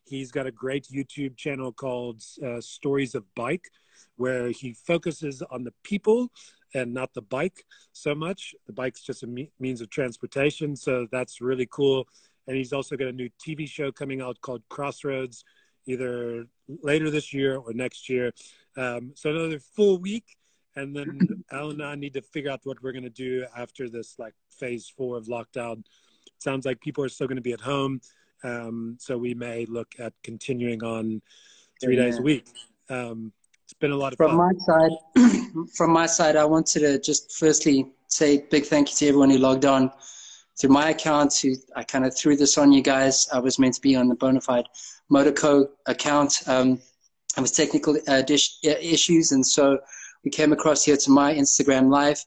He's got a great YouTube channel called uh, Stories of Bike, where he focuses on the people and not the bike so much. The bike's just a me- means of transportation, so that's really cool. And he's also got a new TV show coming out called Crossroads, either later this year or next year. Um, so another full week and then [CLEARS THROAT] Alan and I need to figure out what we're going to do after this like phase four of lockdown. Sounds like people are still going to be at home, um, so we may look at continuing on three yeah. days a week. Um, It's been a lot of from fun. my side. [CLEARS THROAT] from my side, I wanted to just firstly say big thank you to everyone who logged on through my account. Who I kind of threw this on you guys. I was meant to be on the Bonafide Motorco account. Um, I was technical uh, dish, uh, issues, and so we came across here to my Instagram live.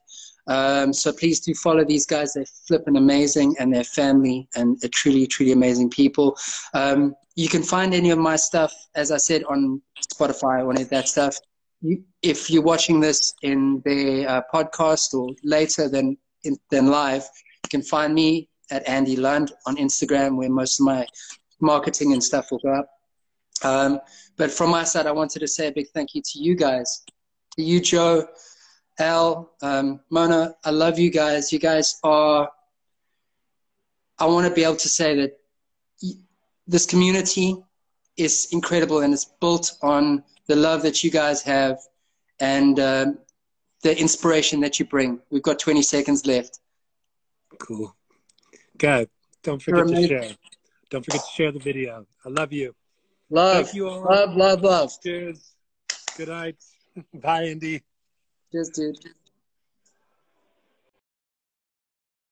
Um, so please do follow these guys. They're flipping amazing and their family and they're truly, truly amazing people. Um, you can find any of my stuff, as I said, on Spotify or any of that stuff. You, if you're watching this in the uh, podcast or later than, in, than live, you can find me at Andy Lund on Instagram where most of my marketing and stuff will go up. Um, but from my side, I wanted to say a big thank you to you guys, you, Joe, Al, um, Mona. I love you guys. You guys are. I want to be able to say that this community is incredible and it's built on the love that you guys have and um, the inspiration that you bring. We've got 20 seconds left. Cool. Okay. Don't forget to share. Don't forget to share the video. I love you. Love. Thank you all. Love, love, love. Cheers. Good night. [LAUGHS] Bye, Andy. Cheers, dude.